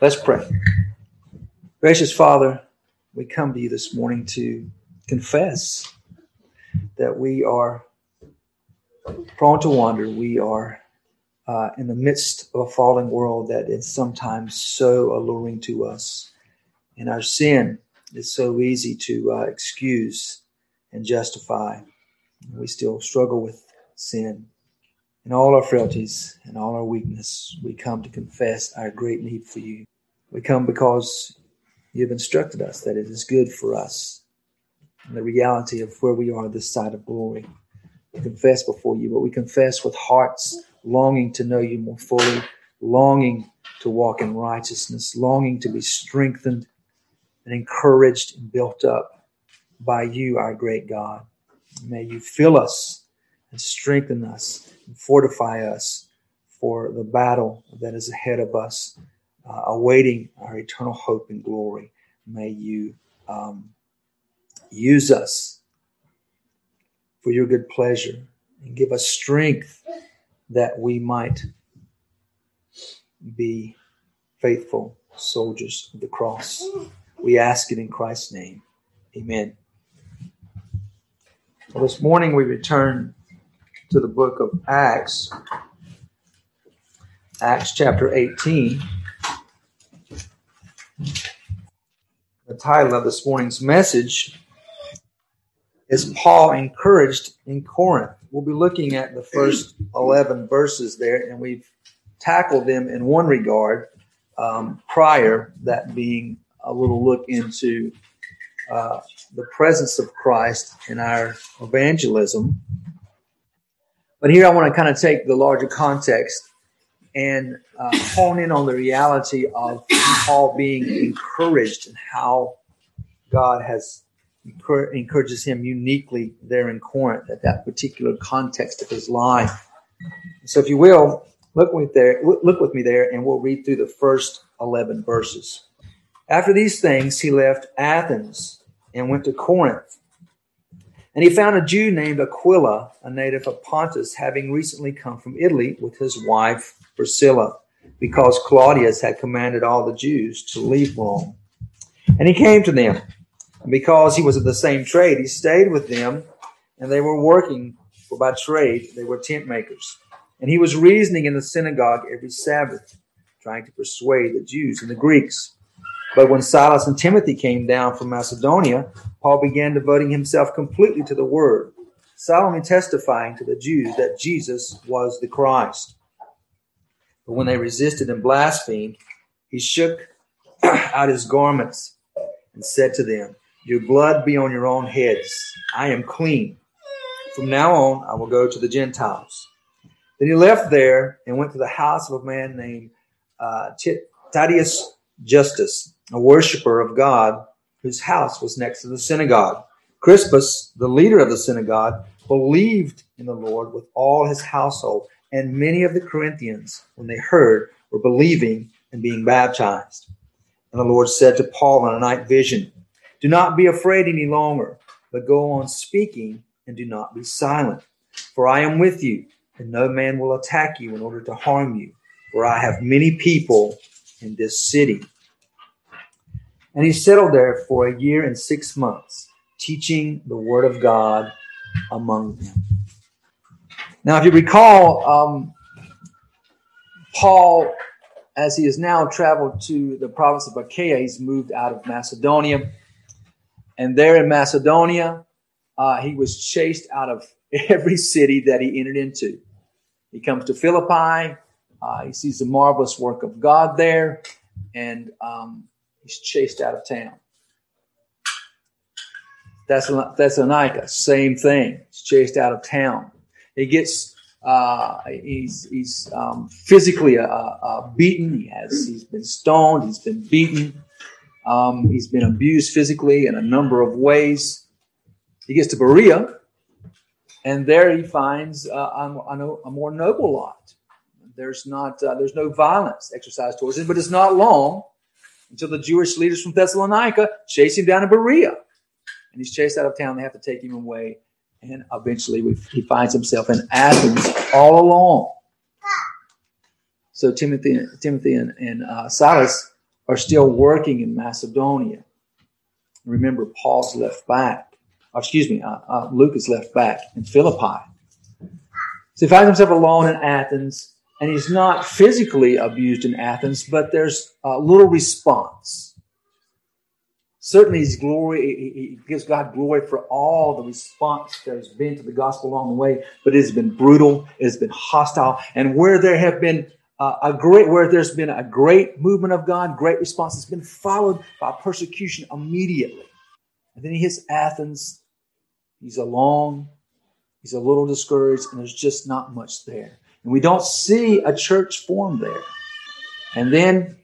Let's pray. Gracious Father, we come to you this morning to confess that we are prone to wander. We are uh, in the midst of a falling world that is sometimes so alluring to us. And our sin is so easy to uh, excuse and justify. We still struggle with sin. In all our frailties and all our weakness, we come to confess our great need for you. We come because you have instructed us that it is good for us and the reality of where we are this side of glory. We confess before you, but we confess with hearts longing to know you more fully, longing to walk in righteousness, longing to be strengthened and encouraged and built up by you, our great God. May you fill us and strengthen us and fortify us for the battle that is ahead of us, uh, awaiting our eternal hope and glory. May you um, use us for your good pleasure and give us strength that we might be faithful soldiers of the cross. We ask it in Christ's name. Amen. Well, this morning we return to the book of Acts, Acts chapter 18. The title of this morning's message is Paul encouraged in Corinth. We'll be looking at the first 11 verses there, and we've tackled them in one regard um, prior, that being a little look into uh, the presence of Christ in our evangelism. But here I want to kind of take the larger context and uh, hone in on the reality of Paul being encouraged and how God has encourages him uniquely there in Corinth at that particular context of his life. So, if you will, look with there, look with me there, and we'll read through the first eleven verses. After these things, he left Athens and went to Corinth. And he found a Jew named Aquila, a native of Pontus, having recently come from Italy with his wife Priscilla, because Claudius had commanded all the Jews to leave Rome. And he came to them and because he was of the same trade, he stayed with them, and they were working, for by trade they were tent makers. And he was reasoning in the synagogue every Sabbath, trying to persuade the Jews and the Greeks. But when Silas and Timothy came down from Macedonia, Paul began devoting himself completely to the word, solemnly testifying to the Jews that Jesus was the Christ. But when they resisted and blasphemed, he shook out his garments and said to them, your blood be on your own heads. I am clean. From now on, I will go to the Gentiles. Then he left there and went to the house of a man named uh, Justus, a worshiper of God, whose house was next to the synagogue. Crispus, the leader of the synagogue, believed in the Lord with all his household, and many of the Corinthians, when they heard, were believing and being baptized. And the Lord said to Paul in a night vision, do not be afraid any longer, but go on speaking and do not be silent. For I am with you, and no man will attack you in order to harm you, for I have many people in this city. And he settled there for a year and six months, teaching the word of God among them. Now, if you recall, um, Paul, as he has now traveled to the province of Achaia, he's moved out of Macedonia and there in Macedonia, uh, he was chased out of every city that he entered into. He comes to Philippi. Uh, he sees the marvelous work of God there, and um, he's chased out of town. That's Thessalonica, same thing. He's chased out of town. He gets uh, he's he's um, physically uh, uh, beaten. He has he's been stoned. He's been beaten. Um, he's been abused physically in a number of ways. He gets to Berea, and there he finds uh, a, a, more noble lot. There's not uh, there's no violence exercised towards him, but it's not long until the Jewish leaders from Thessalonica chase him down to Berea, and he's chased out of town. They have to take him away, and eventually he finds himself in Athens all alone. So Timothy, Timothy, and, and uh, Silas are still working in Macedonia. Remember, Paul's left back. Or excuse me, uh, uh, Luke is left back in Philippi. So he finds himself alone in Athens, and he's not physically abused in Athens, but there's a little response. Certainly, his glory, he gives God glory for all the response there's been to the gospel along the way, but it has been brutal, it has been hostile, and where there have been uh, a great, where there's been a great movement of God, great response, has been followed by persecution immediately. And then he hits Athens. He's alone. He's a little discouraged, and there's just not much there. And we don't see a church formed there. And then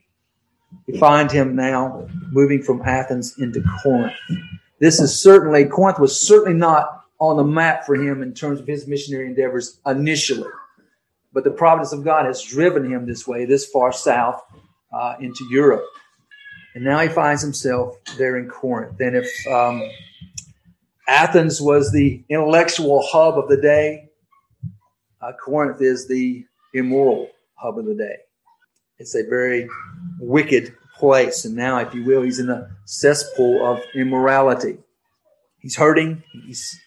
we find him now moving from Athens into Corinth. This is certainly, Corinth was certainly not on the map for him in terms of his missionary endeavors initially. But the providence of God has driven him this way, this far south uh, into Europe. And now he finds himself there in Corinth. And if um, Athens was the intellectual hub of the day, uh, Corinth is the immoral hub of the day. It's a very wicked place. And now, if you will, he's in the cesspool of immorality. He's hurting, he's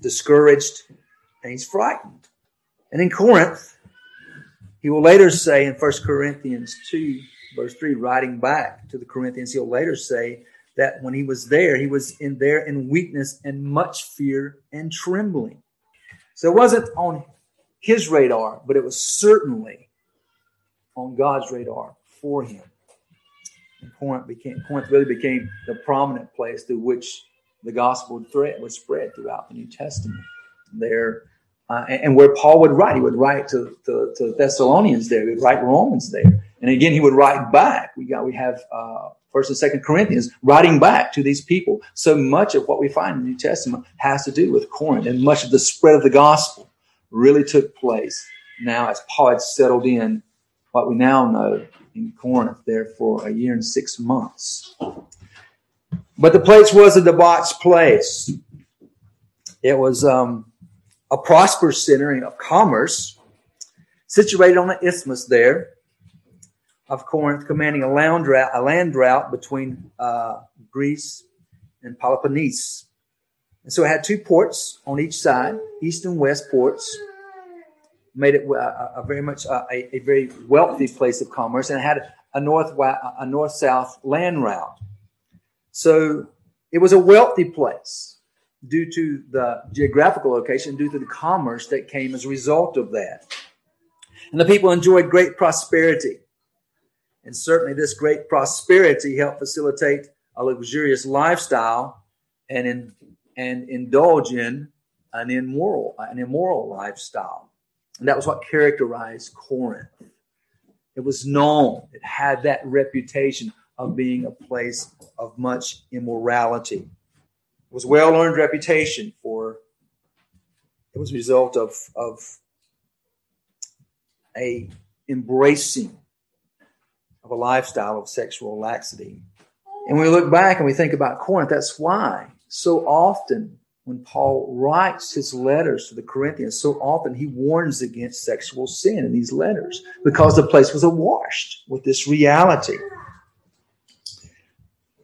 discouraged, and he's frightened. And in Corinth, he will later say in 1 Corinthians 2, verse 3, writing back to the Corinthians, he'll later say that when he was there, he was in there in weakness and much fear and trembling. So it wasn't on his radar, but it was certainly on God's radar for him. And Corinth became Corinth really became the prominent place through which the gospel threat was spread throughout the New Testament. There, uh, and, and, where Paul would write, he would write to, to, to, Thessalonians there, he would write Romans there, and again he would write back. We got we have uh, First and Second Corinthians writing back to these people. So much of what we find in the New Testament has to do with Corinth, and much of the spread of the gospel really took place now as Paul had settled in what we now know in Corinth there for a year and six months. But the place was a debauched place. It was um, a prosperous center of commerce, situated on the isthmus there of Corinth, commanding a land route, a land route between uh, Greece and Peloponnese. And so it had two ports on each side, east and west ports made it uh, a, a very much uh, a, a, very wealthy place of commerce and it had a north a north south land route. So it was a wealthy place due to the geographical location, due to the commerce that came as a result of that. And the people enjoyed great prosperity. And certainly this great prosperity helped facilitate a luxurious lifestyle and in, and indulge in an immoral, an immoral lifestyle. And that was what characterized Corinth. It was known, it had that reputation of being a place of much immorality. It was well earned reputation for it was a result of, of a embracing of a lifestyle of sexual laxity. And we look back and we think about Corinth, that's why so often when Paul writes his letters to the Corinthians, so often he warns against sexual sin in these letters because the place was awash with this reality.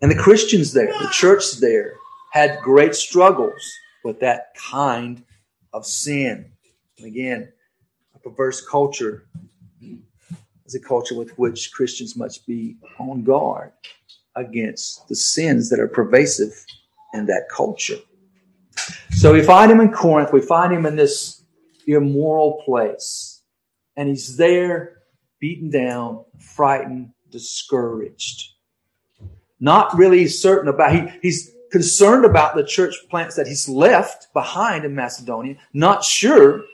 And the Christians there, the church there, had great struggles with that kind of sin. And again, a perverse culture is a culture with which Christians must be on guard against the sins that are pervasive in that culture. So we find him in Corinth. We find him in this immoral place. And he's there, beaten down, frightened, discouraged. Not really certain about, he, he's concerned about the church plants that he's left behind in Macedonia, not sure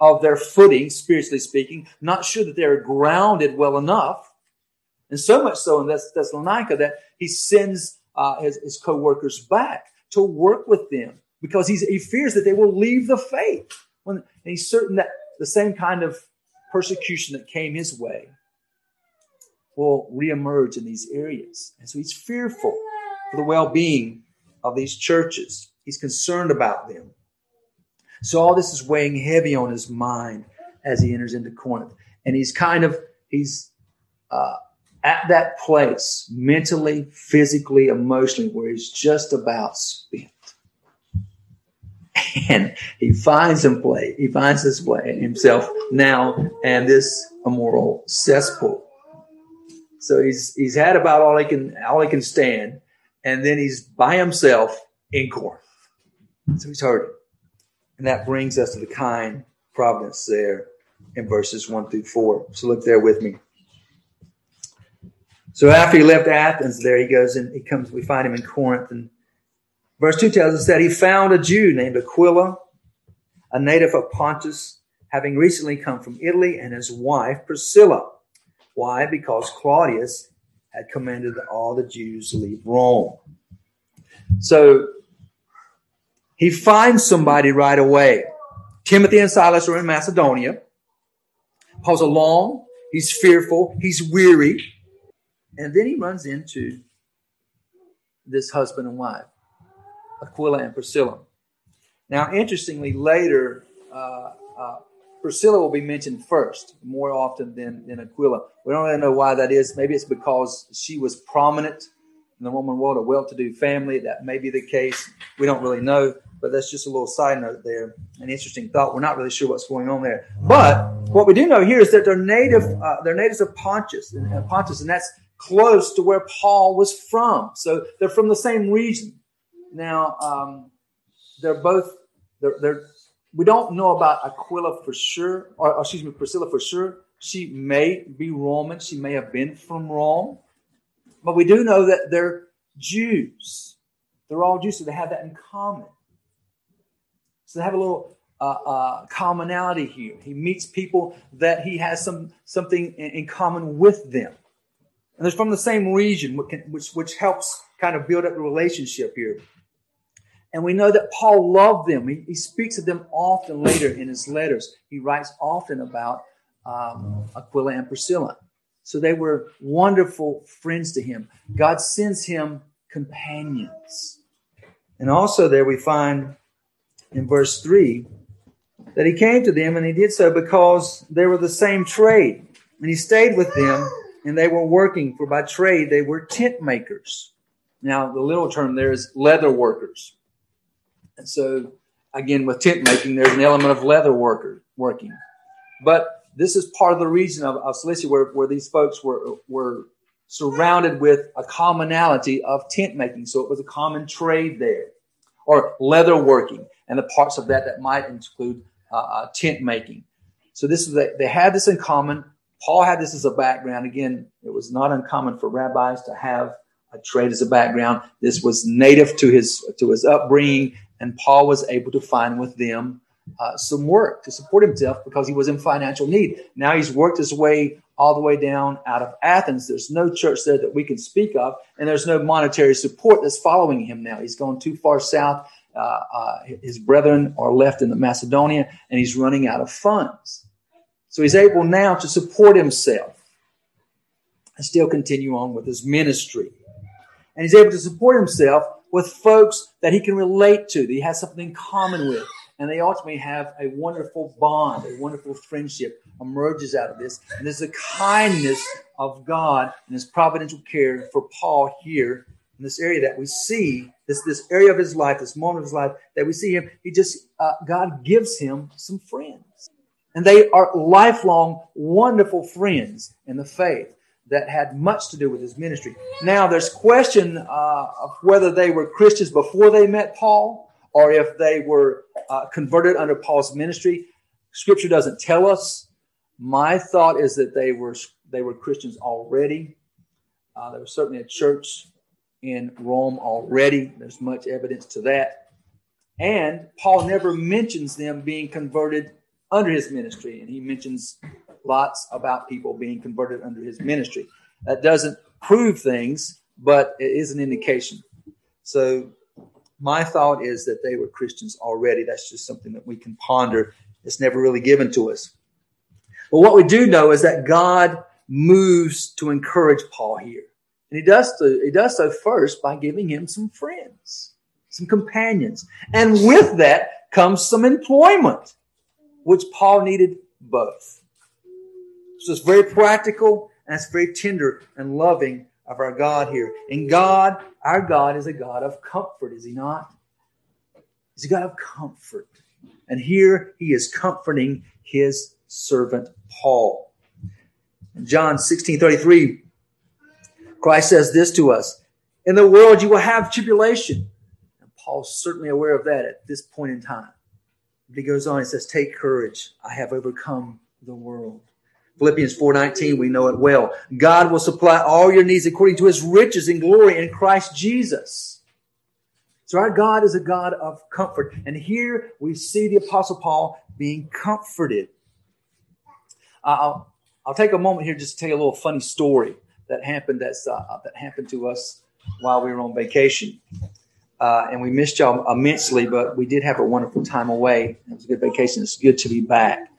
of their footing, spiritually speaking, not sure that they're grounded well enough. And so much so in Thessalonica that he sends uh, his, his co workers back to work with them because he fears that they will leave the faith. When, and he's certain that the same kind of persecution that came his way will reemerge in these areas. And so he's fearful for the well being of these churches. He's concerned about them. So all this is weighing heavy on his mind as he enters into Corinth. And he's kind of, he's uh, at that place, mentally, physically, emotionally, where he's just about spent. And he finds him play. He finds his play himself now and this immoral cesspool. So he's he's had about all he can all he can stand, and then he's by himself in Corinth. So he's hurting. And that brings us to the kind providence there in verses one through four. So look there with me. So after he left Athens, there he goes and he comes. We find him in Corinth, and verse two tells us that he found a Jew named Aquila, a native of Pontus, having recently come from Italy, and his wife Priscilla. Why? Because Claudius had commanded all the Jews leave Rome. So he finds somebody right away. Timothy and Silas are in Macedonia. Paul's along. He's fearful. He's weary. And then he runs into this husband and wife, Aquila and Priscilla. Now, interestingly, later, uh, uh, Priscilla will be mentioned first more often than, than Aquila. We don't really know why that is. Maybe it's because she was prominent in the Roman world, a well to do family. That may be the case. We don't really know, but that's just a little side note there. An interesting thought. We're not really sure what's going on there. But what we do know here is that they're native, uh, they're natives of Pontus, and, Pontus, and that's close to where Paul was from. So they're from the same region. Now, um, they're both, they're, they're, we don't know about Aquila for sure, or excuse me, Priscilla for sure. She may be Roman. She may have been from Rome. But we do know that they're Jews. They're all Jews, so they have that in common. So they have a little uh, uh, commonality here. He meets people that he has some something in, in common with them. And they're from the same region, which, which helps kind of build up the relationship here. And we know that Paul loved them. He, he speaks of them often later in his letters. He writes often about um, Aquila and Priscilla. So they were wonderful friends to him. God sends him companions. And also, there we find in verse 3 that he came to them and he did so because they were the same trade. And he stayed with them and they were working, for by trade they were tent makers. Now, the little term there is leather workers. And so, again, with tent making, there's an element of leather worker working. But this is part of the region of, of Cilicia where, where these folks were, were surrounded with a commonality of tent making. So it was a common trade there, or leather working, and the parts of that that might include uh, uh, tent making. So this is they had this in common. Paul had this as a background. Again, it was not uncommon for rabbis to have a trade as a background. This was native to his to his upbringing, and Paul was able to find with them uh, some work to support himself because he was in financial need. Now he's worked his way all the way down out of Athens. There's no church there that we can speak of, and there's no monetary support that's following him now. He's gone too far south. Uh, uh, his brethren are left in the Macedonia, and he's running out of funds. So he's able now to support himself and still continue on with his ministry. And he's able to support himself with folks that he can relate to, that he has something in common with. And they ultimately have a wonderful bond, a wonderful friendship emerges out of this. And there's a kindness of God and his providential care for Paul here in this area that we see, this, this area of his life, this moment of his life, that we see him, he just, uh, God gives him some friends. And they are lifelong, wonderful friends in the faith that had much to do with his ministry. Now, there's question uh, of whether they were Christians before they met Paul or if they were uh, converted under Paul's ministry. Scripture doesn't tell us. My thought is that they were they were Christians already. Uh, there was certainly a church in Rome already. There's much evidence to that. And Paul never mentions them being converted under his ministry. And he mentions lots about people being converted under his ministry. That doesn't prove things, but it is an indication. So my thought is that they were Christians already. That's just something that we can ponder. It's never really given to us. But what we do know is that God moves to encourage Paul here. And he does so, he does so first by giving him some friends, some companions. And with that comes some employment which Paul needed both. So it's very practical. And it's very tender and loving of our God here. And God, our God, is a God of comfort, is He not? He's a God of comfort. And here He is comforting His servant Paul. In John 16 33, Christ says this to us In the world you will have tribulation. And Paul's certainly aware of that at this point in time. But he goes on, he says, Take courage. I have overcome the world. Philippians 4:19, we know it well. God will supply all your needs according to his riches and glory in Christ Jesus. So our God is a God of comfort. And here we see the apostle Paul being comforted. I'll, I'll take a moment here just to tell you a little funny story that happened that's, uh, that happened to us while we were on vacation. Uh, and we missed y'all immensely, but we did have a wonderful time away. It was a good vacation. It's good to be back.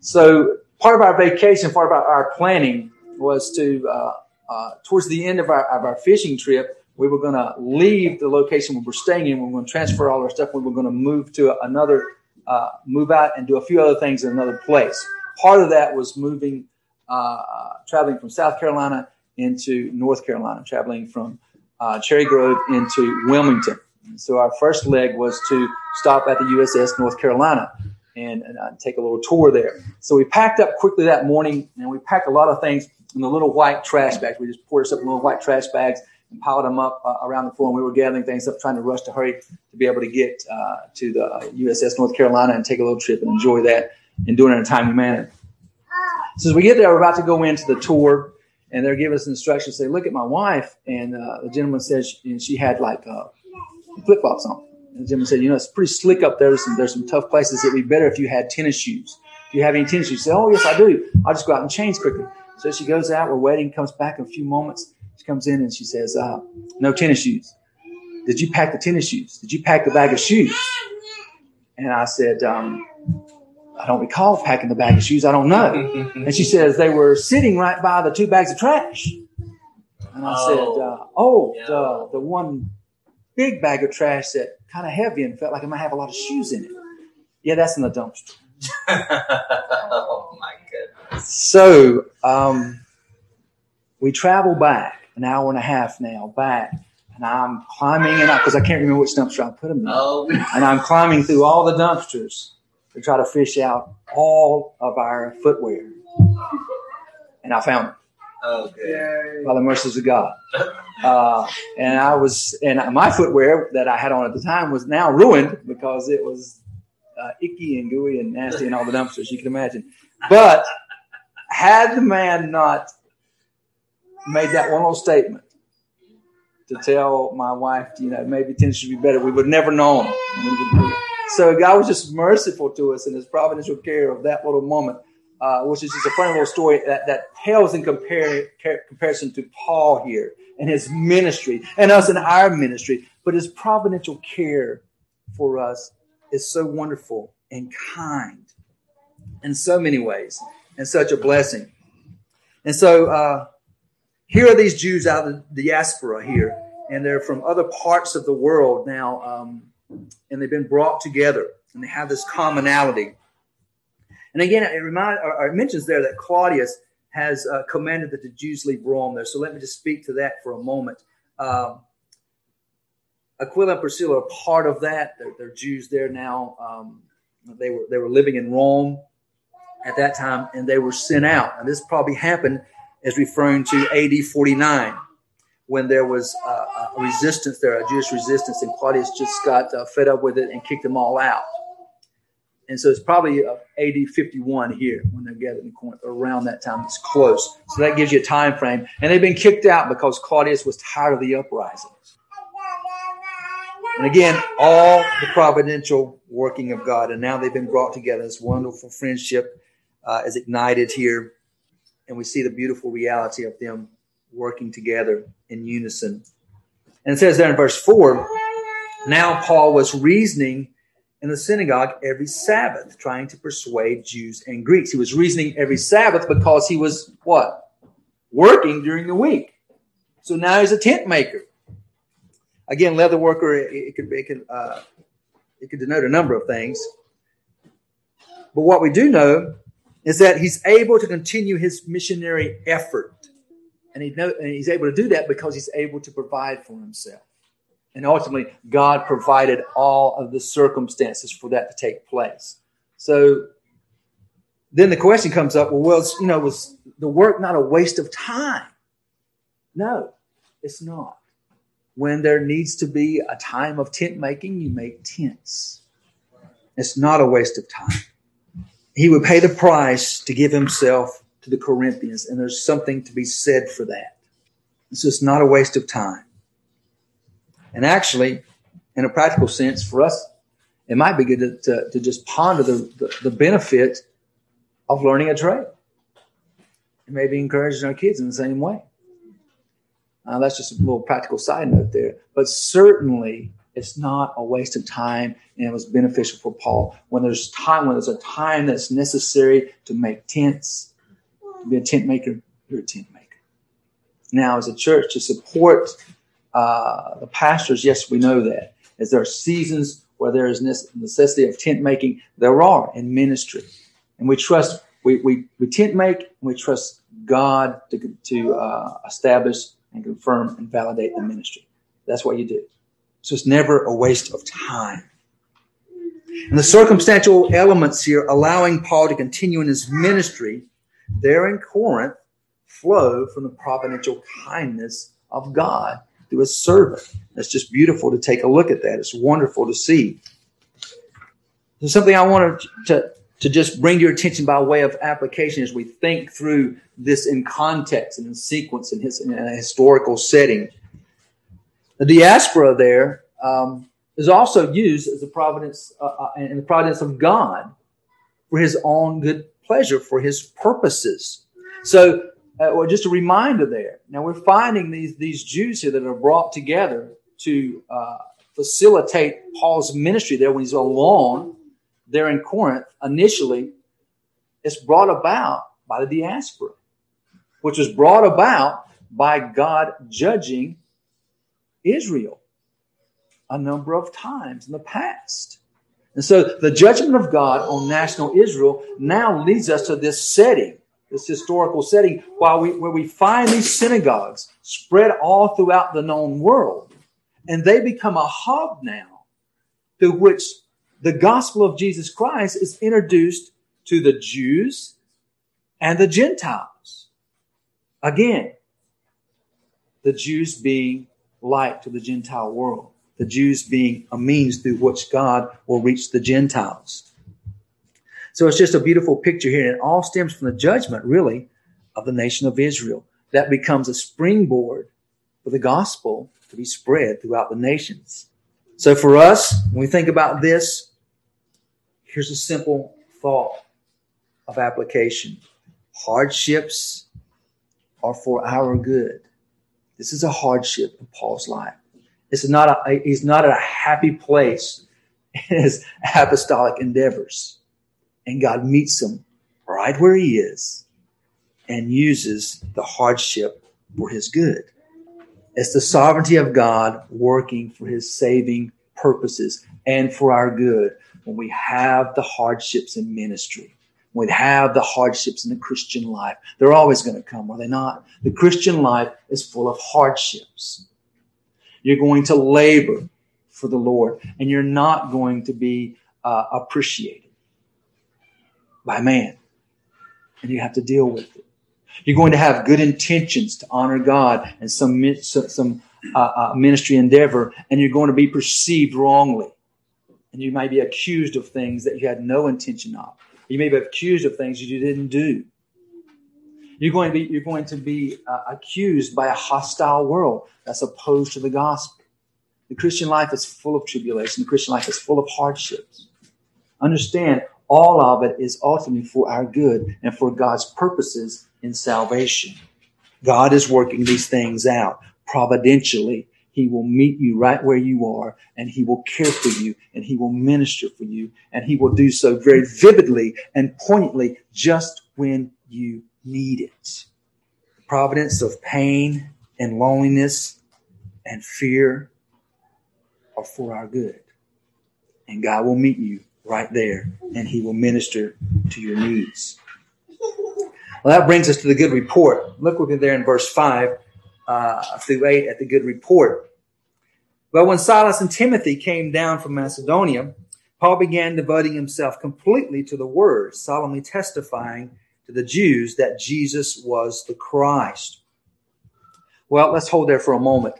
So part of our vacation, part of our, planning was to, uh, uh, towards the end of our, of our fishing trip, we were going to leave the location we were staying in. We were going to transfer all our stuff. We were going to move to another, uh, move out and do a few other things in another place. Part of that was moving, uh, traveling from South Carolina into North Carolina, traveling from uh, Cherry Grove into Wilmington. So our first leg was to stop at the USS North Carolina and, and uh, take a little tour there. So we packed up quickly that morning, and we packed a lot of things in the little white trash bags. We just poured us up in little white trash bags and piled them up uh, around the floor. And we were gathering things up, trying to rush to hurry to be able to get uh, to the USS North Carolina and take a little trip and enjoy that and do it in a timely manner. So as we get there, we're about to go into the tour, and they're giving us instructions. Say, look at my wife, and uh, the gentleman says and she had like uh, flip flops on. And the gentleman said, you know, it's pretty slick up there. There's some, there's some tough places. It'd be better if you had tennis shoes. Do you have any tennis shoes? Said, oh, yes, I do. I'll just go out and change quickly. So she goes out. We're waiting. Comes back in a few moments. She comes in and she says, uh, no tennis shoes. Did you pack the tennis shoes? Did you pack the bag of shoes? And I said, um, I don't recall packing the bag of shoes. I don't know. and she says, they were sitting right by the two bags of trash. And I oh, said, uh, oh, yeah. the, the one big bag of trash that kind of heavy and felt like it might have a lot of shoes in it. Yeah, that's in the dumpster. oh my goodness. So um, we travel back an hour and a half now back, and I'm climbing and because I can't remember which dumpster I put them in, oh. and I'm climbing through all the dumpsters to try to fish out all of our footwear, and I found it. Okay. By the mercies of God. Uh, and I was, and my footwear that I had on at the time was now ruined because it was uh, icky and gooey and nasty and all the dumpsters you can imagine. But had the man not made that one little statement to tell my wife, you know, maybe things should be better, we would never known. So God was just merciful to us in His providential care of that little moment uh, which is just a funny little story that, that pales in compare, comparison to Paul here and his ministry and us in our ministry. But his providential care for us is so wonderful and kind in so many ways and such a blessing. And so uh, here are these Jews out of the diaspora here, and they're from other parts of the world now, um, and they've been brought together and they have this commonality. And again, it, remind, or it mentions there that Claudius has uh, commanded that the Jews leave Rome there. So let me just speak to that for a moment. Um, Aquila and Priscilla are part of that. They're, they're Jews there now. Um, they were they were living in Rome at that time, and they were sent out. And this probably happened as referring to AD 49, when there was uh, a resistance there, a Jewish resistance, and Claudius just got uh, fed up with it and kicked them all out. And so it's probably uh, AD 51 here when they're gathered in Corinth, around that time. It's close. So that gives you a time frame. And they've been kicked out because Claudius was tired of the uprisings. And again, all the providential working of God. And now they've been brought together. This wonderful friendship uh, is ignited here. And we see the beautiful reality of them working together in unison. And it says there in verse 4 now Paul was reasoning in the synagogue every Sabbath, trying to persuade Jews and Greeks. He was reasoning every Sabbath because he was what? Working during the week. So now he's a tent maker. Again, leather worker, it, could, it could, uh, it could denote a number of things. But what we do know is that he's able to continue his missionary effort. And, he know, and he's able to do that because he's able to provide for himself. And ultimately, God provided all of the circumstances for that to take place. So then the question comes up well, was, you know, was the work not a waste of time? No, it's not. When there needs to be a time of tent making, you make tents. It's not a waste of time. He would pay the price to give himself to the Corinthians, and there's something to be said for that. It's just not a waste of time. And actually, in a practical sense, for us, it might be good to, to, to just ponder the, the, the, benefit of learning a trade. And maybe encouraging our kids in the same way. Uh, that's just a little practical side note there. But certainly, it's not a waste of time, and it was beneficial for Paul. When there's time, when there's a time that's necessary to make tents, to be a tent maker, you're a tent maker. Now, as a church, to support uh, the pastors, yes, we know that. As there are seasons where there is necessity of tent making, there are in ministry. And we trust, we, we, we tent make, and we trust God to, to uh, establish and confirm and validate the ministry. That's what you do. So it's never a waste of time. And the circumstantial elements here allowing Paul to continue in his ministry there in Corinth flow from the providential kindness of God through a servant. It's just beautiful to take a look at that. It's wonderful to see. There's something I wanted to, to just bring to your attention by way of application as we think through this in context and in sequence in, his, in a historical setting. The diaspora there um, is also used as a providence uh, uh, in the providence of God for His own good pleasure, for His purposes. So uh, well, just a reminder there. Now we're finding these these Jews here that are brought together to uh, facilitate Paul's ministry there when he's alone there in Corinth. Initially, it's brought about by the diaspora, which was brought about by God judging Israel a number of times in the past. And so the judgment of God on national Israel now leads us to this setting this historical setting, while we, where we find these synagogues spread all throughout the known world. And they become a hub now through which the gospel of Jesus Christ is introduced to the Jews and the Gentiles. Again, the Jews being light to the Gentile world, the Jews being a means through which God will reach the Gentiles. So it's just a beautiful picture here. And it all stems from the judgment, really, of the nation of Israel. That becomes a springboard for the gospel to be spread throughout the nations. So for us, when we think about this, here's a simple thought of application. Hardships are for our good. This is a hardship in Paul's life. Is not a, he's not at a happy place in his apostolic endeavors and God meets him right where he is and uses the hardship for his good. It's the sovereignty of God working for his saving purposes and for our good when we have the hardships in ministry. When we have the hardships in the Christian life. They're always going to come, are they not? The Christian life is full of hardships. You're going to labor for the Lord and you're not going to be uh, appreciated by man. And you have to deal with it. You're going to have good intentions to honor God and some, some uh, uh, ministry endeavor, and you're going to be perceived wrongly. And you may be accused of things that you had no intention of. You may be accused of things that you didn't do. You're going to be, you're going to be uh, accused by a hostile world that's opposed to the gospel. The Christian life is full of tribulation. The Christian life is full of hardships. Understand, all of it is ultimately for our good and for God's purposes in salvation. God is working these things out providentially. He will meet you right where you are and he will care for you and he will minister for you and he will do so very vividly and poignantly just when you need it. The providence of pain and loneliness and fear are for our good. And God will meet you right there, and He will minister to your needs. Well, that brings us to the good report. Look with me there in verse 5 uh, through 8 at the good report. But when Silas and Timothy came down from Macedonia, Paul began devoting himself completely to the word, solemnly testifying to the Jews that Jesus was the Christ. Well, let's hold there for a moment.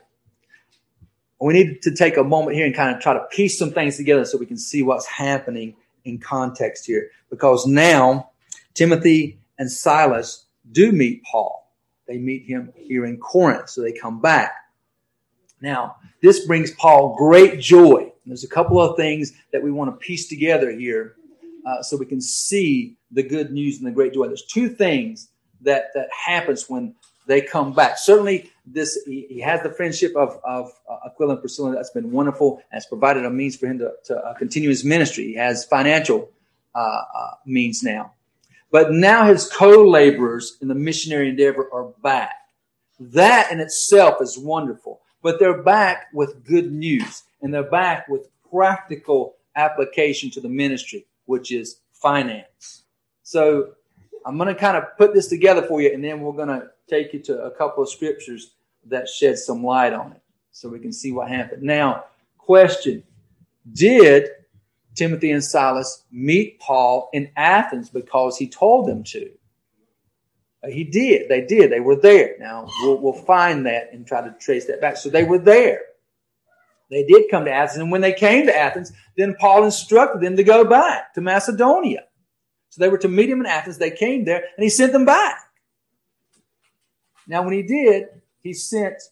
We need to take a moment here and kind of try to piece some things together so we can see what's happening in context here. Because now Timothy and Silas do meet Paul. They meet him here in Corinth, so they come back. Now, this brings Paul great joy. There's a couple of things that we want to piece together here uh, so we can see the good news and the great joy. There's two things that, that happens when they come back. Certainly, this he, he has the friendship of, of uh, Aquila and Priscilla. That's been wonderful has provided a means for him to, to uh, continue his ministry. He has financial uh, uh, means now. But now his co-laborers in the missionary endeavor are back. That in itself is wonderful. But they're back with good news and they're back with practical application to the ministry, which is finance. So I'm going to kind of put this together for you and then we're going to take you to a couple of scriptures that shed some light on it so we can see what happened. Now, question Did Timothy and Silas meet Paul in Athens because he told them to? Uh, he did. They did. They were there. Now, we'll, we'll find that and try to trace that back. So they were there. They did come to Athens. And when they came to Athens, then Paul instructed them to go back to Macedonia. So they were to meet him in Athens. They came there and he sent them back. Now, when he did, he sent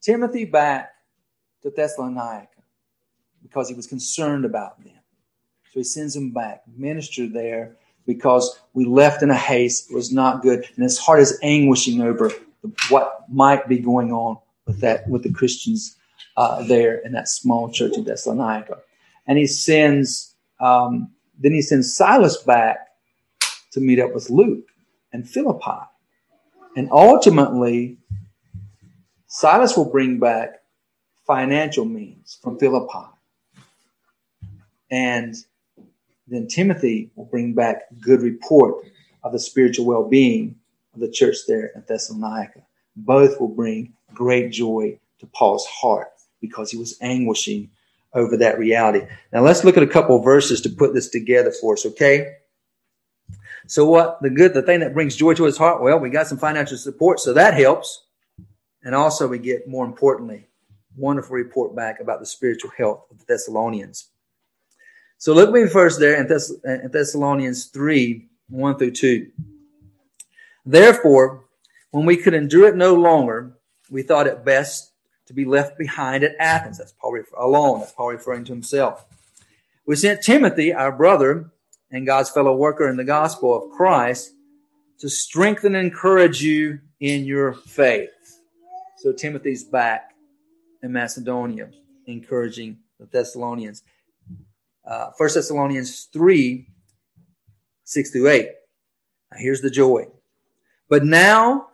Timothy back to Thessalonica because he was concerned about them. So he sends him back, minister there because we left in a haste. It was not good. And his heart is anguishing over what might be going on with that, with the Christians uh, there in that small church in Thessalonica. And he sends, um, then he sends Silas back to meet up with Luke and Philippi. And ultimately, Silas will bring back financial means from Philippi. And then Timothy will bring back good report of the spiritual well being of the church there in Thessalonica. Both will bring great joy to Paul's heart because he was anguishing over that reality. Now let's look at a couple verses to put this together for us, okay? So what the good, the thing that brings joy to his heart? Well, we got some financial support, so that helps. And also we get, more importantly, wonderful report back about the spiritual health of the Thessalonians. So look me first there in, Thess- in Thessalonians 3, 1 through 2. Therefore, when we could endure it no longer, we thought it best to be left behind at Athens. That's Paul alone. That's Paul referring to himself. We sent Timothy, our brother and God's fellow worker in the gospel of Christ, to strengthen and encourage you in your faith. So Timothy's back in Macedonia, encouraging the Thessalonians. Uh, 1 Thessalonians 3, 6 through 8. Now here's the joy. But now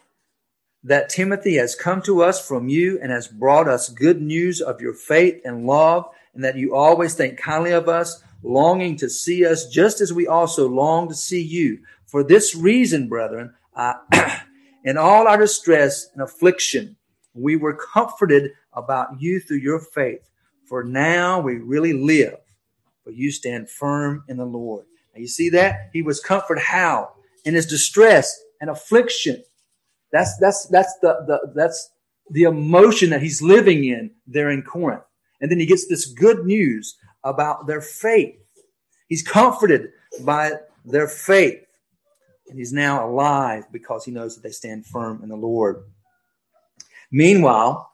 that Timothy has come to us from you and has brought us good news of your faith and love, and that you always think kindly of us, longing to see us just as we also long to see you. For this reason, brethren, uh, in all our distress and affliction, we were comforted about you through your faith. For now we really live, for you stand firm in the Lord. Now you see that? He was comforted how? In his distress and affliction that's that's that's the, the that's the emotion that he's living in there in Corinth. And then he gets this good news about their faith. He's comforted by their faith. And he's now alive because he knows that they stand firm in the Lord. Meanwhile,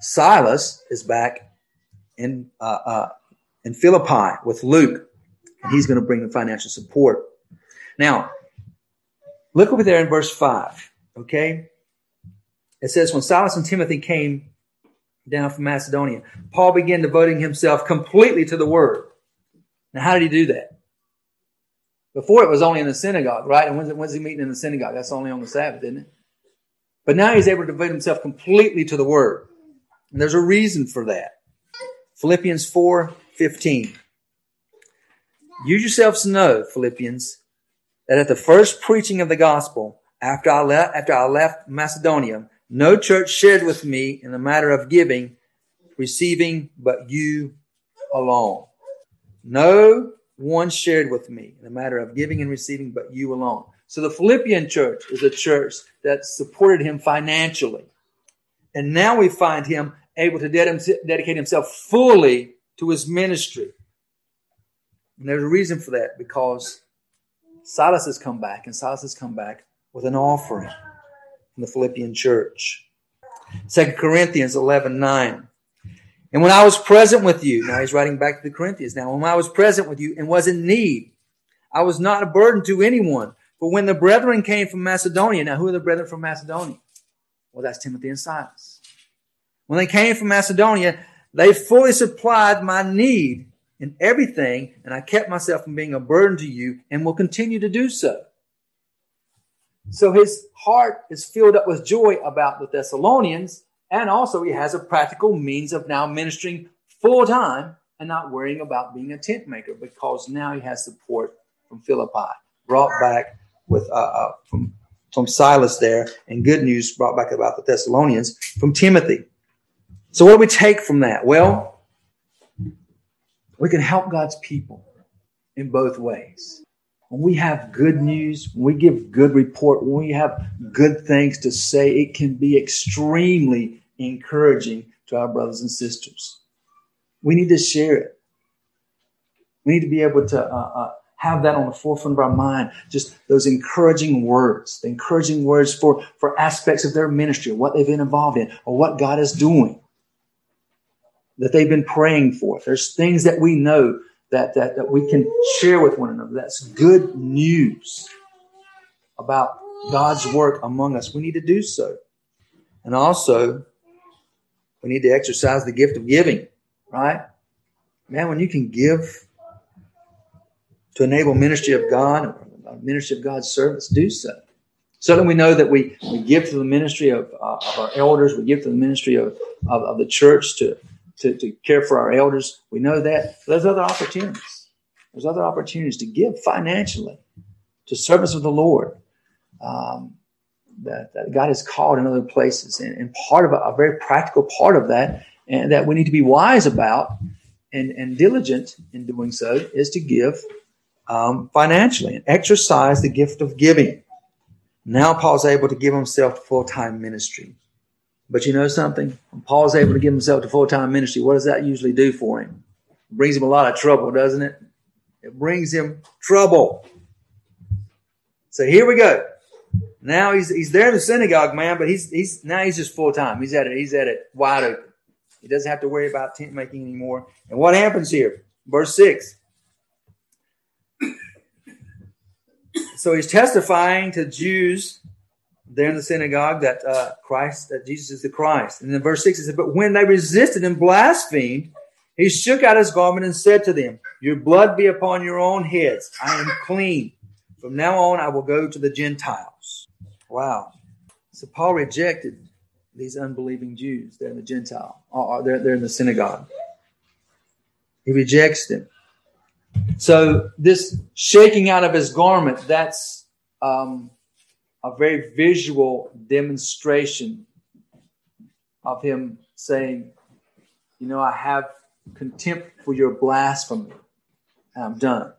Silas is back in uh, uh, in Philippi with Luke, and he's going to bring the financial support. Now, look over there in verse five. Okay? It says, when Silas and Timothy came down from Macedonia, Paul began devoting himself completely to the word. Now, how did he do that? Before it was only in the synagogue, right? And when's, when's he meeting in the synagogue? That's only on the Sabbath, isn't it? But now he's able to devote himself completely to the word. And there's a reason for that. Philippians 4 15. You yourselves to know, Philippians, that at the first preaching of the gospel, after I left, after I left Macedonia, no church shared with me in the matter of giving, receiving, but you alone. No one shared with me in the matter of giving and receiving, but you alone. So the Philippian church is a church that supported him financially. And now we find him able to dedicate himself fully to his ministry. And there's a reason for that because Silas has come back, and Silas has come back with an offering from the Philippian church. 2 Corinthians 11 9. And when I was present with you, now he's writing back to the Corinthians now, when I was present with you and was in need, I was not a burden to anyone. For when the brethren came from Macedonia, now who are the brethren from Macedonia? Well, that's Timothy and Silas. When they came from Macedonia, they fully supplied my need in everything, and I kept myself from being a burden to you and will continue to do so. So his heart is filled up with joy about the Thessalonians, and also he has a practical means of now ministering full time and not worrying about being a tent maker because now he has support from Philippi, brought back with uh, uh, from from Silas there, and good news brought back about the Thessalonians from Timothy. So what do we take from that? Well, we can help God's people in both ways. When we have good news, when we give good report, when we have good things to say, it can be extremely encouraging to our brothers and sisters. We need to share it. We need to be able to uh, uh, have that on the forefront of our mind. Just those encouraging words, the encouraging words for, for aspects of their ministry, what they've been involved in, or what God is doing that they've been praying for. There's things that we know that, that, that we can share with one another. That's good news about God's work among us. We need to do so. And also, we need to exercise the gift of giving, right? Man, when you can give to enable ministry of God, ministry of God's service, do so. Certainly, we know that we, we give to the ministry of, uh, of our elders, we give to the ministry of, of, of, the church to, to, to care for our elders. We know that. There's other opportunities. There's other opportunities to give financially to service of the Lord um, that, that, God has called in other places. And, and part of a, a, very practical part of that, and that we need to be wise about and, and diligent in doing so, is to give um, financially and exercise the gift of giving. Now Paul's able to give himself full time ministry. But you know something? When Paul's able to give himself to full time ministry, what does that usually do for him? It brings him a lot of trouble, doesn't it? It brings him trouble. So here we go. Now he's he's there in the synagogue, man, but he's he's now he's just full time. He's at it, he's at it wide open. He doesn't have to worry about tent making anymore. And what happens here? Verse six. so he's testifying to Jews there in the synagogue that uh, Christ, that Jesus is the Christ. And in verse 6 it says, But when they resisted and blasphemed, he shook out his garment and said to them, Your blood be upon your own heads. I am clean. From now on, I will go to the Gentiles. Wow. So Paul rejected these unbelieving Jews. They're in the Gentile, or they're, they're in the synagogue. He rejects them. So this shaking out of his garment, that's um, a very visual demonstration of him saying, You know, I have contempt for your blasphemy. I'm done.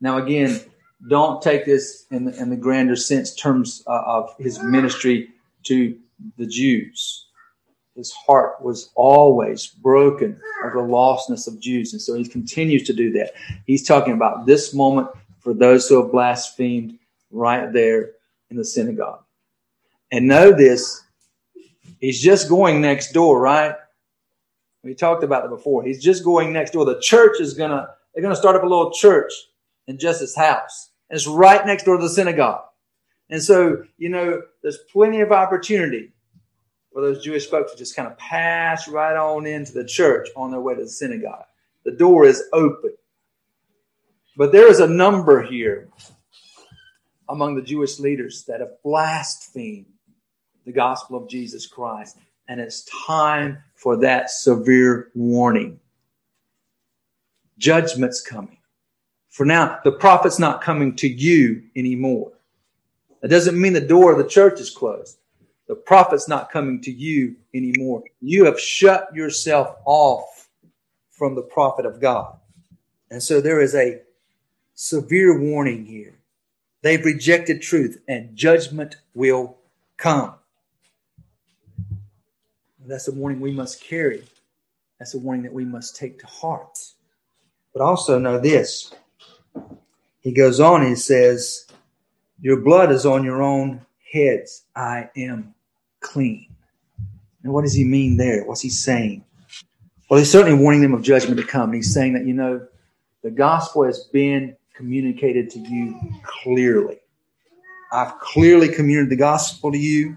Now, again, don't take this in the, in the grander sense terms uh, of his ministry to the Jews. His heart was always broken of the lostness of Jews. And so he continues to do that. He's talking about this moment for those who have blasphemed right there in the synagogue. And know this, he's just going next door, right? We talked about it before. He's just going next door. The church is gonna, they're gonna start up a little church in Justus' house. And it's right next door to the synagogue. And so, you know, there's plenty of opportunity for those Jewish folks to just kind of pass right on into the church on their way to the synagogue. The door is open. But there is a number here among the Jewish leaders that have blasphemed the gospel of Jesus Christ. And it's time for that severe warning. Judgment's coming. For now, the prophet's not coming to you anymore. That doesn't mean the door of the church is closed. The prophet's not coming to you anymore. You have shut yourself off from the prophet of God. And so there is a severe warning here. They've rejected truth and judgment will come. That's a warning we must carry. That's a warning that we must take to heart. But also know this he goes on, he says, Your blood is on your own heads. I am clean. And what does he mean there? What's he saying? Well, he's certainly warning them of judgment to come. he's saying that, you know, the gospel has been communicated to you clearly. I've clearly communicated the gospel to you.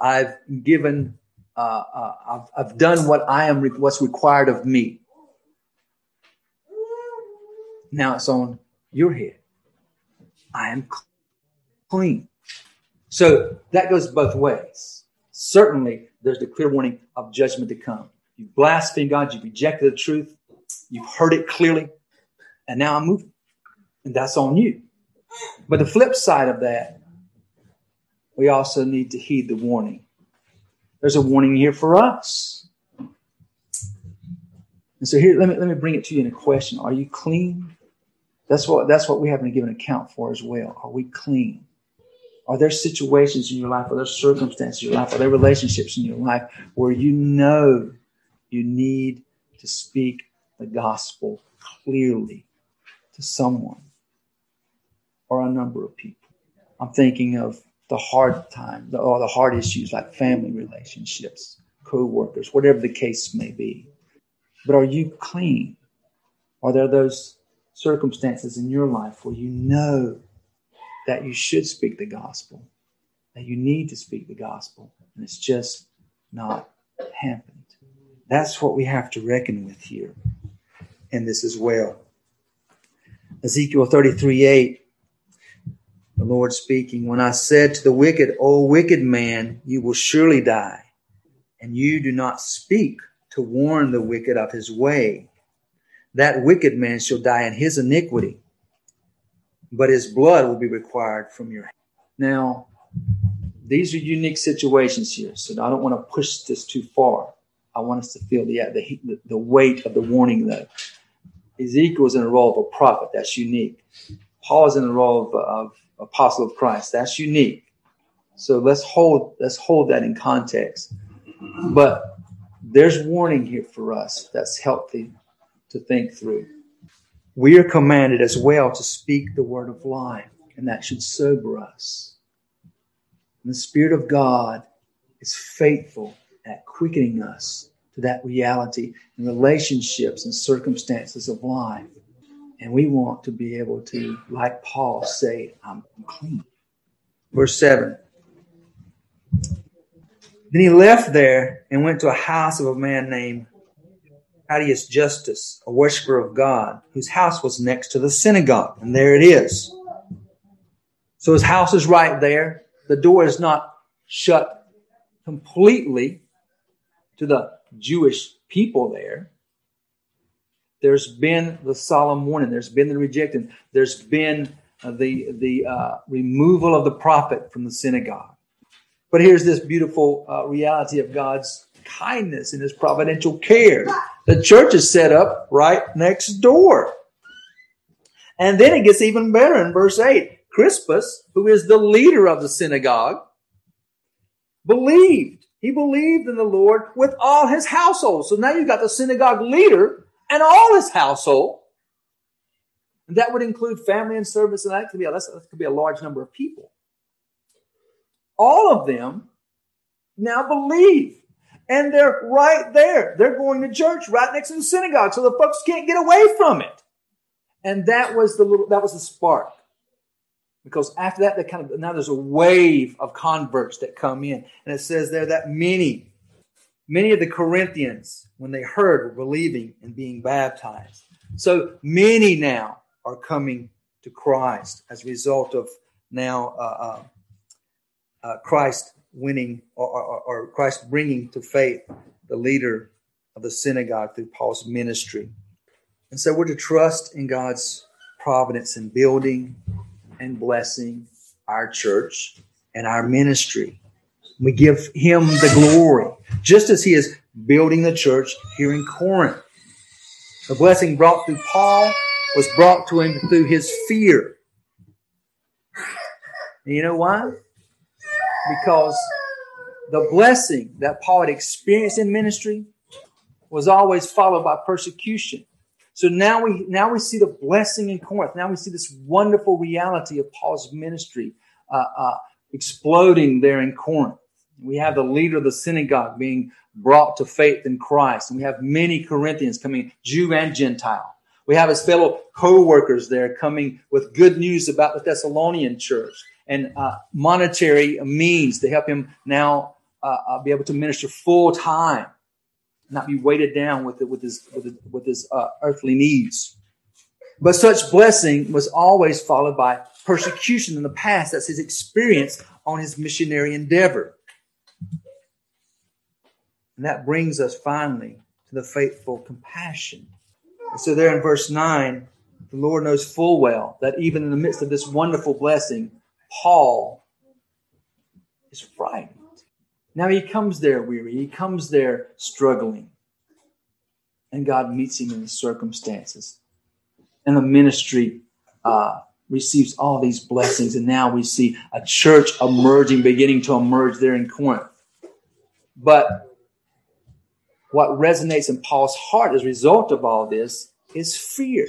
I've given, uh, uh, I've, I've done what I am, what's required of me. Now it's on your head. I am clean. So that goes both ways. Certainly, there's the clear warning of judgment to come. You blasphemed God, you rejected the truth, you've heard it clearly, and now I'm moving. And that's on you. But the flip side of that, we also need to heed the warning. There's a warning here for us. And so here, let me, let me bring it to you in a question. Are you clean? That's what that's what we have to give an account for as well. Are we clean? Are there situations in your life, are there circumstances in your life, are there relationships in your life where you know you need to speak the gospel clearly to someone or a number of people? I'm thinking of the hard time, or the hard issues like family relationships, co-workers, whatever the case may be. But are you clean? Are there those circumstances in your life where you know that you should speak the gospel, that you need to speak the gospel, and it's just not happened. That's what we have to reckon with here in this as well. Ezekiel 33 8, the Lord speaking, When I said to the wicked, O wicked man, you will surely die, and you do not speak to warn the wicked of his way, that wicked man shall die in his iniquity, but his blood will be required from your hand. Now, these are unique situations here, so I don't want to push this too far. I want us to feel the, the, the weight of the warning, though. Ezekiel is in the role of a prophet. That's unique. Paul is in the role of, of apostle of Christ. That's unique. So let's hold let's hold that in context. But there's warning here for us that's healthy to think through. We are commanded as well to speak the word of life, and that should sober us. And the Spirit of God is faithful at quickening us to that reality in relationships and circumstances of life. And we want to be able to, like Paul, say, I'm clean. Verse 7. Then he left there and went to a house of a man named Titius Justus, a worshiper of God, whose house was next to the synagogue. And there it is. So his house is right there. The door is not shut completely to the Jewish people there. There's been the solemn warning. There's been the rejecting. There's been uh, the the uh, removal of the prophet from the synagogue. But here's this beautiful uh, reality of God's kindness and His providential care. The church is set up right next door. And then it gets even better in verse 8. Crispus, who is the leader of the synagogue, believed. He believed in the Lord with all his household. So now you've got the synagogue leader and all his household. And that would include family and servants, and that could be a, that could be a large number of people. All of them now believe. And they're right there. They're going to church right next to the synagogue, so the folks can't get away from it. And that was the little, that was the spark. Because after that, they kind of, now there's a wave of converts that come in. And it says there that many, many of the Corinthians, when they heard, were believing and being baptized. So many now are coming to Christ as a result of now uh, uh, uh, Christ winning or, or, or Christ bringing to faith the leader of the synagogue through Paul's ministry. And so we're to trust in God's providence in building and blessing our church and our ministry. We give him the glory, just as he is building the church here in Corinth. The blessing brought through Paul was brought to him through his fear. And you know why? Because the blessing that Paul had experienced in ministry was always followed by persecution. So now we now we see the blessing in Corinth. Now we see this wonderful reality of Paul's ministry uh, uh, exploding there in Corinth. We have the leader of the synagogue being brought to faith in Christ, and we have many Corinthians coming, Jew and Gentile. We have his fellow co-workers there coming with good news about the Thessalonian church and uh, monetary means to help him now uh, uh, be able to minister full time not be weighted down with it, with his with his, with his uh, earthly needs. But such blessing was always followed by persecution in the past. That's his experience on his missionary endeavor. And that brings us finally to the faithful compassion. And so there in verse 9, the Lord knows full well that even in the midst of this wonderful blessing, Paul is frightened. Now he comes there weary, he comes there struggling. And God meets him in the circumstances. And the ministry uh, receives all these blessings. And now we see a church emerging, beginning to emerge there in Corinth. But what resonates in Paul's heart as a result of all this is fear.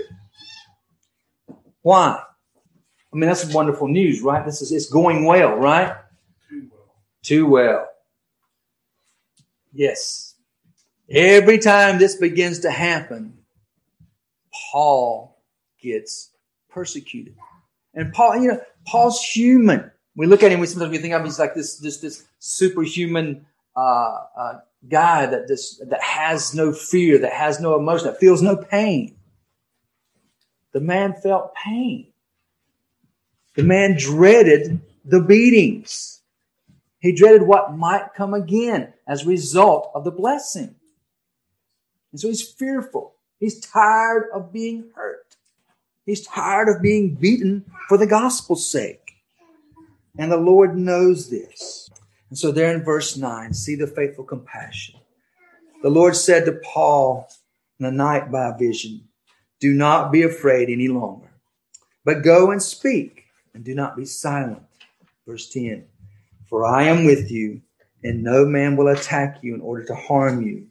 Why? I mean, that's wonderful news, right? This is it's going well, right? Too well. Too well. Yes. Every time this begins to happen, Paul gets persecuted. And Paul, you know, Paul's human. We look at him, we sometimes we think of him as like this, this, this superhuman uh, uh, guy that this that has no fear, that has no emotion, that feels no pain. The man felt pain. The man dreaded the beatings. He dreaded what might come again as a result of the blessing. And so he's fearful. He's tired of being hurt. He's tired of being beaten for the gospel's sake. And the Lord knows this. And so there in verse 9, see the faithful compassion. The Lord said to Paul in the night by a vision, Do not be afraid any longer, but go and speak and do not be silent. Verse 10 for I am with you, and no man will attack you in order to harm you.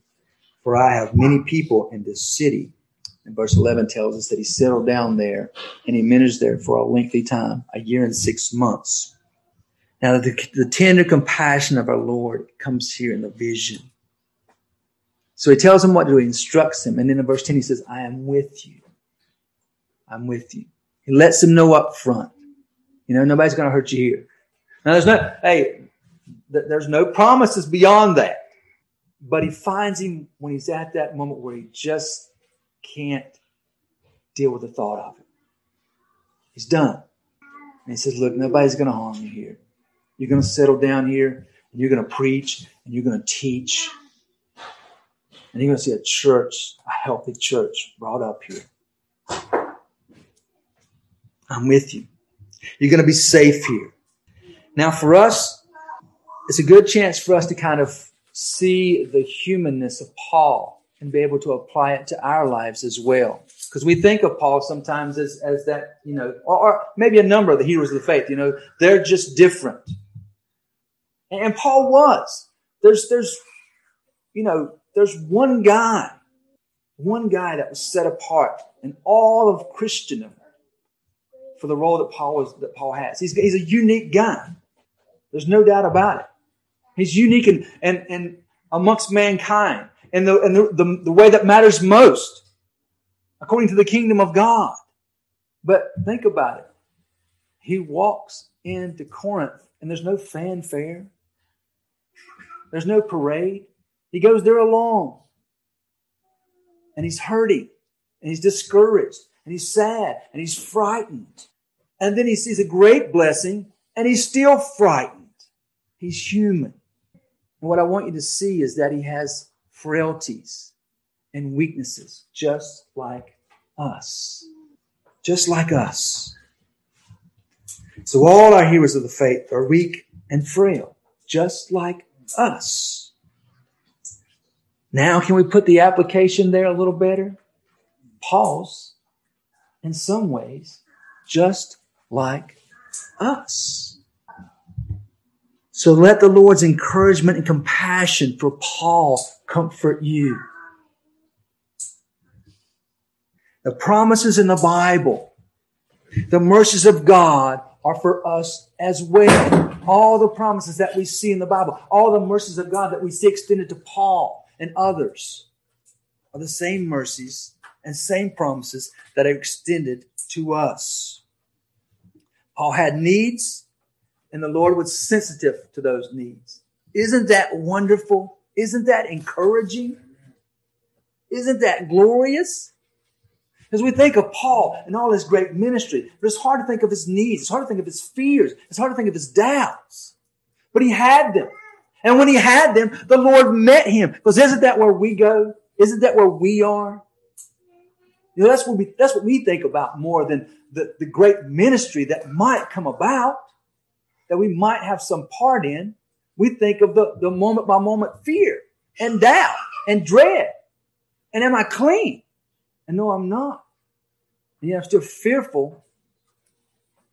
For I have many people in this city. And verse 11 tells us that he settled down there and he ministered there for a lengthy time, a year and six months. Now, the, the tender compassion of our Lord comes here in the vision. So he tells him what to do. He instructs him. And then in verse 10, he says, I am with you. I'm with you. He lets him know up front. You know, nobody's going to hurt you here. Now, there's no, hey, there's no promises beyond that. But he finds him when he's at that moment where he just can't deal with the thought of it. He's done. And he says, Look, nobody's going to harm you here. You're going to settle down here and you're going to preach and you're going to teach. And you're going to see a church, a healthy church brought up here. I'm with you. You're going to be safe here. Now, for us, it's a good chance for us to kind of see the humanness of Paul and be able to apply it to our lives as well. Because we think of Paul sometimes as, as that, you know, or, or, maybe a number of the heroes of the faith, you know, they're just different. And, Paul was. There's, there's, you know, there's one guy, one guy that was set apart in all of Christendom for the role that Paul was, that Paul has. He's, he's a unique guy. There's no doubt about it. He's unique and, and, and amongst mankind and the, and the, the, the way that matters most according to the kingdom of God. But think about it. He walks into Corinth and there's no fanfare. There's no parade. He goes there alone. And he's hurting and he's discouraged and he's sad and he's frightened. And then he sees a great blessing and he's still frightened. He's human. And what I want you to see is that he has frailties and weaknesses just like us. just like us. So all our heroes of the faith are weak and frail, just like us. Now, can we put the application there a little better? Paul's, in some ways, just like us. So let the Lord's encouragement and compassion for Paul comfort you. The promises in the Bible, the mercies of God are for us as well. All the promises that we see in the Bible, all the mercies of God that we see extended to Paul and others are the same mercies and same promises that are extended to us. Paul had needs, and the Lord was sensitive to those needs. Isn't that wonderful? Isn't that encouraging? Isn't that glorious? As we think of Paul and all his great ministry, but it's hard to think of his needs. It's hard to think of his fears. It's hard to think of his doubts. But he had them. And when he had them, the Lord met him. Because isn't that where we go? Isn't that where we are? You know, that's what we, that's what we think about more than the, the great ministry that might come about, that we might have some part in. We think of the, the moment by moment fear and doubt and dread. And am I clean? And no, I'm not. And yet I'm still fearful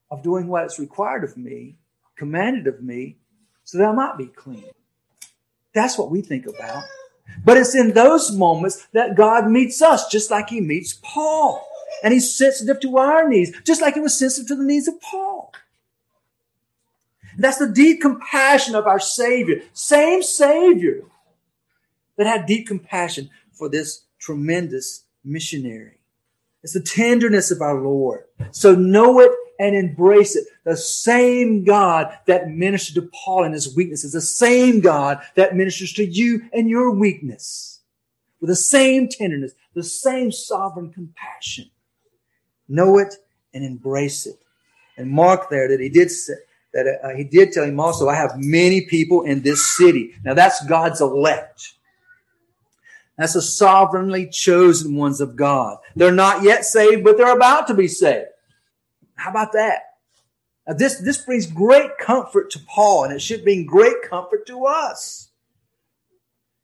of doing what is required of me, commanded of me, so that I might be clean. That's what we think about. But it's in those moments that God meets us, just like He meets Paul. And He's sensitive to our needs, just like He was sensitive to the needs of Paul. That's the deep compassion of our Savior. Same Savior that had deep compassion for this tremendous missionary. It's the tenderness of our Lord. So know it and embrace it. The same God that ministered to Paul in his weakness is the same God that ministers to you and your weakness with the same tenderness, the same sovereign compassion. Know it and embrace it. And mark there that he did say, that uh, he did tell him also, I have many people in this city. Now that's God's elect. That's the sovereignly chosen ones of God. They're not yet saved, but they're about to be saved. How about that? Now this, this brings great comfort to Paul, and it should bring great comfort to us.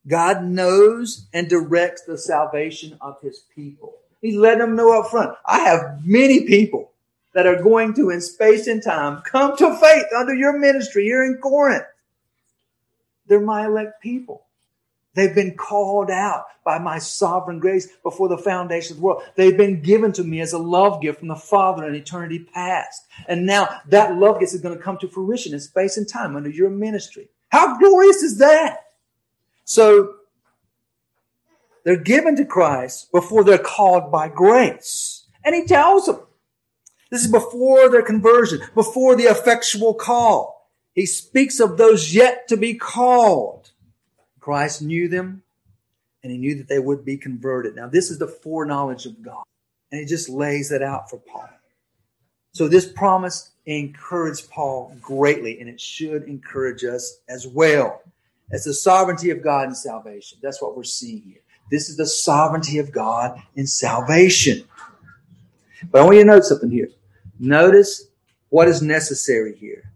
God knows and directs the salvation of his people. He's letting them know up front. I have many people that are going to, in space and time, come to faith under your ministry here in Corinth. They're my elect people. They've been called out by my sovereign grace before the foundation of the world. They've been given to me as a love gift from the Father in eternity past. And now that love gift is going to come to fruition in space and time under your ministry. How glorious is that? So they're given to Christ before they're called by grace. And he tells them, this is before their conversion, before the effectual call. He speaks of those yet to be called. Christ knew them and he knew that they would be converted. Now, this is the foreknowledge of God. And he just lays that out for Paul. So this promise encouraged Paul greatly, and it should encourage us as well. It's the sovereignty of God in salvation. That's what we're seeing here. This is the sovereignty of God in salvation. But I want you to note something here. Notice what is necessary here.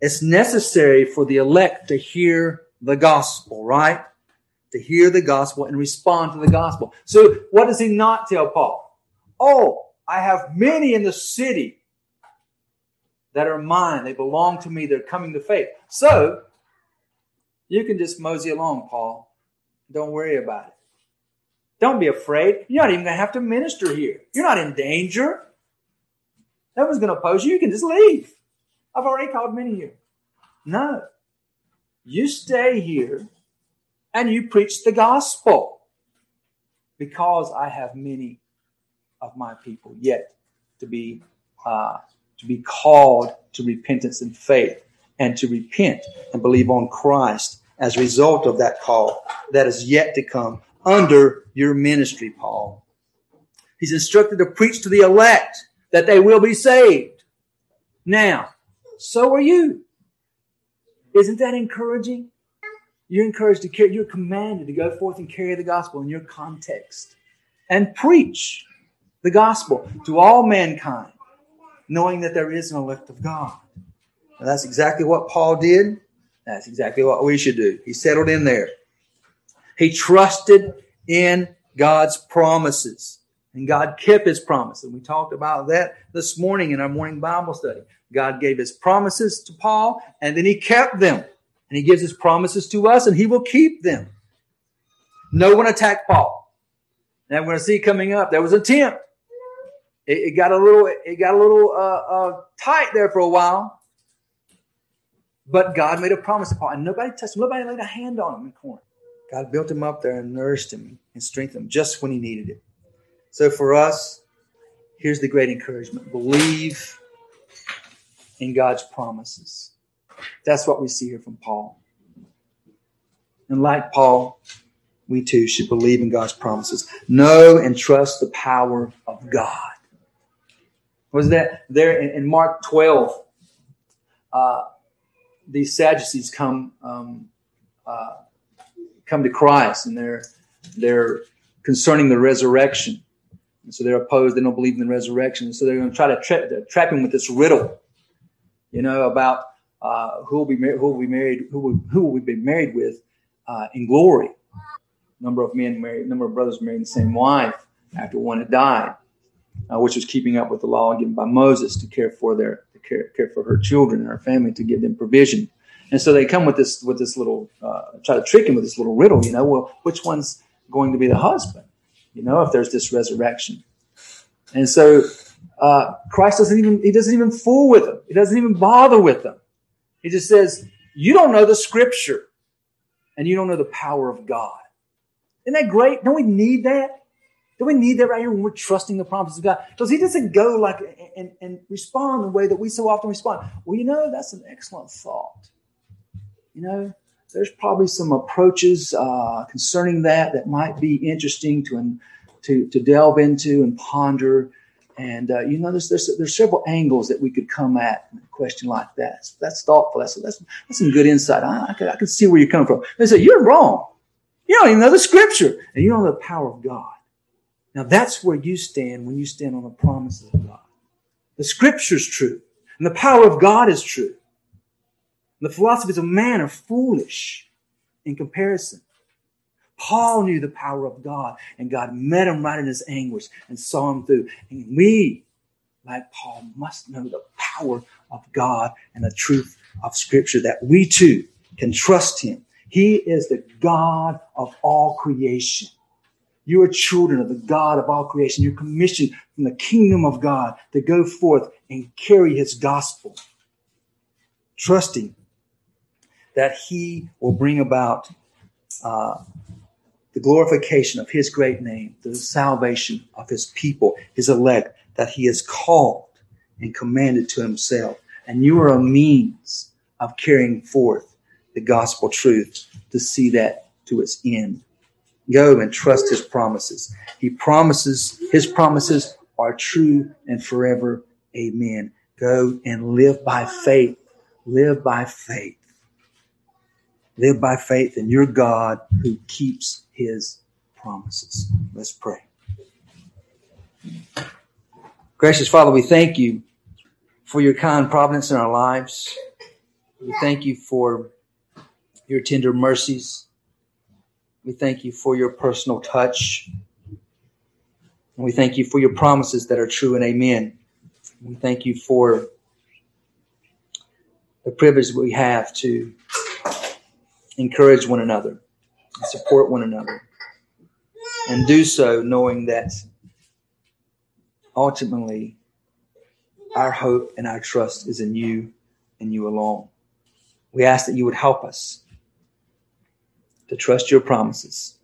It's necessary for the elect to hear the gospel, right? To hear the gospel and respond to the gospel. So what does he not tell Paul? Oh, I have many in the city that are mine. They belong to me. They're coming to faith. So you can just mosey along, Paul. Don't worry about it. Don't be afraid. You're not even going to have to minister here. You're not in danger. No one's going to oppose you. You can just leave. I've already called many here. No. You stay here and you preach the gospel because I have many of my people yet to be uh, to be called to repentance and faith and to repent and believe on Christ as a result of that call that is yet to come under your ministry, Paul. He's instructed to preach to the elect that they will be saved. Now, so are you. Isn't that encouraging? You're encouraged to carry, you're commanded to go forth and carry the gospel in your context and preach the gospel to all mankind, knowing that there is an elect of God. That's exactly what Paul did. That's exactly what we should do. He settled in there. He trusted in God's promises. And God kept his promise. And we talked about that this morning in our morning Bible study. God gave his promises to Paul and then he kept them. And he gives his promises to us and he will keep them. No one attacked Paul. And we're going to see coming up, there was an attempt. It, it got a little, it got a little uh, uh, tight there for a while. But God made a promise to Paul, and nobody touched him. Nobody laid a hand on him in Corinth. God built him up there and nourished him and strengthened him just when he needed it. So for us, here's the great encouragement believe in God's promises. That's what we see here from Paul. And like Paul, we too should believe in God's promises. Know and trust the power of God. Was that there in, Mark 12? Uh, these Sadducees come um, uh, come to Christ, and they're they're concerning the resurrection. And so they're opposed. They don't believe in the resurrection. And so they're going to try to tra- trap him with this riddle, you know, about uh, who will be mar- who will be married, who will, who will we be married with uh, in glory. Number of men married, number of brothers married the same wife after one had died, uh, which was keeping up with the law given by Moses to care for their to care, care for her children and her family to give them provision. And so they come with this with this little uh, try to trick him with this little riddle. You know, well, which one's going to be the husband? You know, if there's this resurrection. And so uh, Christ doesn't even he doesn't even fool with them. He doesn't even bother with them. He just says, "You don't know the Scripture, and you don't know the power of God." Isn't that great? Don't we need that? Do we need that right here when we're trusting the promises of God? Because He doesn't go like and, and respond the way that we so often respond. Well, you know, that's an excellent thought you know, there's probably some approaches uh, concerning that that might be interesting to to to delve into and ponder. And uh, you know, there's, there's several angles that we could come at a question like that. That's, thoughtful. That's, that's that's some good insight. I, I, can, I can see where you're coming from. They say you're wrong. You don't even know the scripture, and you don't know the power of God. Now that's where you stand when you stand on the promises of God. The scripture's true, and the power of God is true. The philosophies of man are foolish in comparison. Paul knew the power of God, and God met him right in his anguish and saw him through. And we, like Paul, must know the power of God and the truth of Scripture that we too can trust him. He is the God of all creation. You are children of the God of all creation. You're commissioned from the kingdom of God to go forth and carry his gospel, trusting that he will bring about uh, the glorification of his great name, the salvation of his people, his elect, that he has called and commanded to himself. And you are a means of carrying forth the gospel truth to see that to its end. Go and trust his promises. He promises, his promises are true and forever. Amen. Go and live by faith. Live by faith. Live by faith in your God who keeps his promises. Let's pray. Gracious Father, we thank you for your kind providence in our lives. We thank you for your tender mercies. We thank you for your personal touch. And we thank you for your promises that are true and amen. We thank you for the privilege we have to encourage one another, and support one another, and do so knowing that ultimately our hope and our trust is in you and you alone. We ask that you would help us to trust your promises,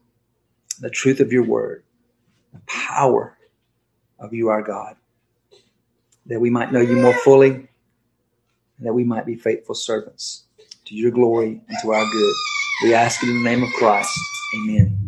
the truth of your word, the power of you, our God, that we might know you more fully, and that we might be faithful servants to your glory and to our good. We ask it in the name of Christ. Amen.